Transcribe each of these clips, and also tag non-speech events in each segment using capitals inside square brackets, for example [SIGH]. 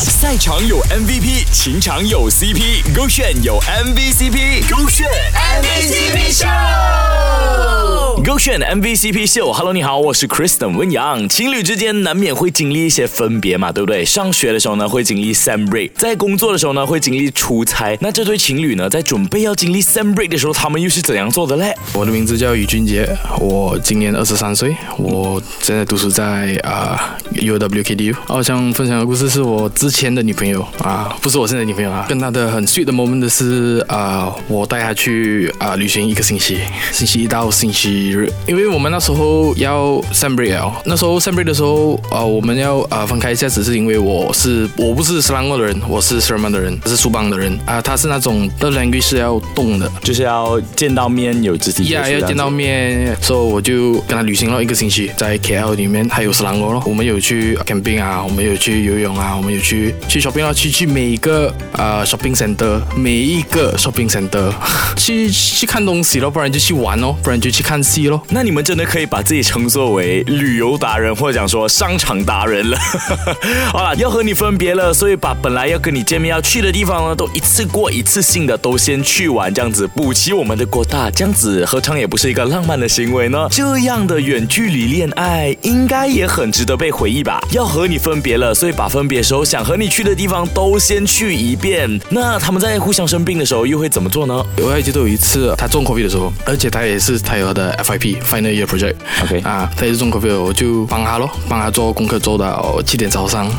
赛场有 MVP，情场有 CP，勾选有 MVCp，勾选 MVCp 秀，勾选 MVCp 秀。Hello，你好，我是 Kristen 温阳。情侣之间难免会经历一些分别嘛，对不对？上学的时候呢，会经历 Sem Break；在工作的时候呢，会经历出差。那这对情侣呢，在准备要经历 Sem Break 的时候，他们又是怎样做的嘞？我的名字叫于俊杰，我今年二十三岁，我现在读书在啊 UWKDU。我想分享的故事是我之前的女朋友啊，不是我现在的女朋友啊，跟她的很 sweet 的 moment 是啊，我带她去啊旅行一个星期，星期一到星期日，因为我们那时候要 Sem Break 了，那时候 Sem Break 的时候啊，我们要啊分开一下，只是因为我是我不是斯兰国的人，我是斯尔曼的人，是苏邦的人。啊，他是那种的 language 是要动的。就是要见到面，有肢体接触呀，这样子。要见到面，所以我就跟他旅行了一个星期，在 KL 里面还有斯兰国咯。我们有去 camping 啊，我们有去游泳啊，我们有去去 shopping 啊，去去每一个呃 shopping center，每一个 shopping center [LAUGHS] 去去看东西咯，不然就去玩咯，不然就去看戏咯。那你们真的可以把自己称作为旅游达人，或者讲说商场达人了。[LAUGHS] 好了，要和你分别了，所以把本来要跟你见面要去的地方呢，都一次过一次性的都先去完，这样子补齐我们的过大，这样子何尝也不是一个浪漫的行为呢？这样的远距离恋爱应该也很值得被回忆吧？要和你分别了，所以把分别时候想和你去的地方都先去一遍。那他们在互相生病的时候又会怎么做呢？我还记得有一次他中 COVID 的时候，而且他也是他有他的 FIP Final Year Project。OK 啊，他也是中 COVID，我就帮他咯，帮他做功课做到七点早上。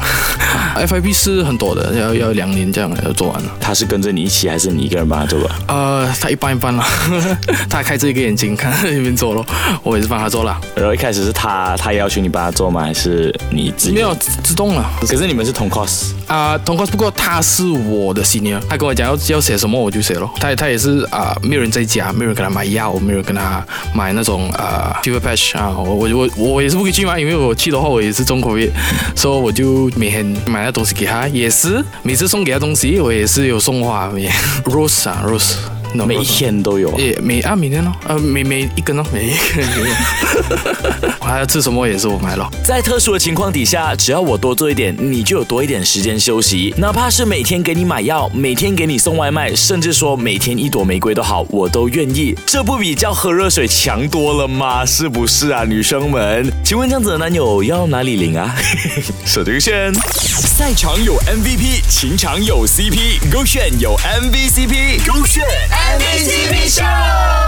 [LAUGHS] FIP 是很多的，要要两年这样要做完了。他是跟着你一起，还是你一个人帮他做吧？呃，他一般一般啦，[LAUGHS] 他开着一个眼睛看那边做咯，[LAUGHS] 我也是帮他做啦。然后一开始是他他要求你帮他做吗？还是你自己？没有自自动了可是你们是同 course，啊，通过不过他是我的 senior，他跟我讲要要写什么我就写咯。他他也是啊，没有人在家，没有人给他买药，没有人跟他买那种啊 fever patch 啊，我我我我也是不可以去嘛，因为我去的话我也是中口疫所以我就每天买那东西给他，也是每次送给他东西我也是有送花，rose 啊 rose。No, 每一天都有。也每啊每天咯，呃每每一根咯，每一根每一根。我 [LAUGHS] 还要吃什么也是我买咯。在特殊的情况底下，只要我多做一点，你就有多一点时间休息。哪怕是每天给你买药，每天给你送外卖，甚至说每天一朵玫瑰都好，我都愿意。这不比叫喝热水强多了吗？是不是啊，女生们？请问这样子的男友要哪里领啊？手这个选。赛场有 MVP，情场有 CP，勾选有 MVCp，勾选 MVCp 秀。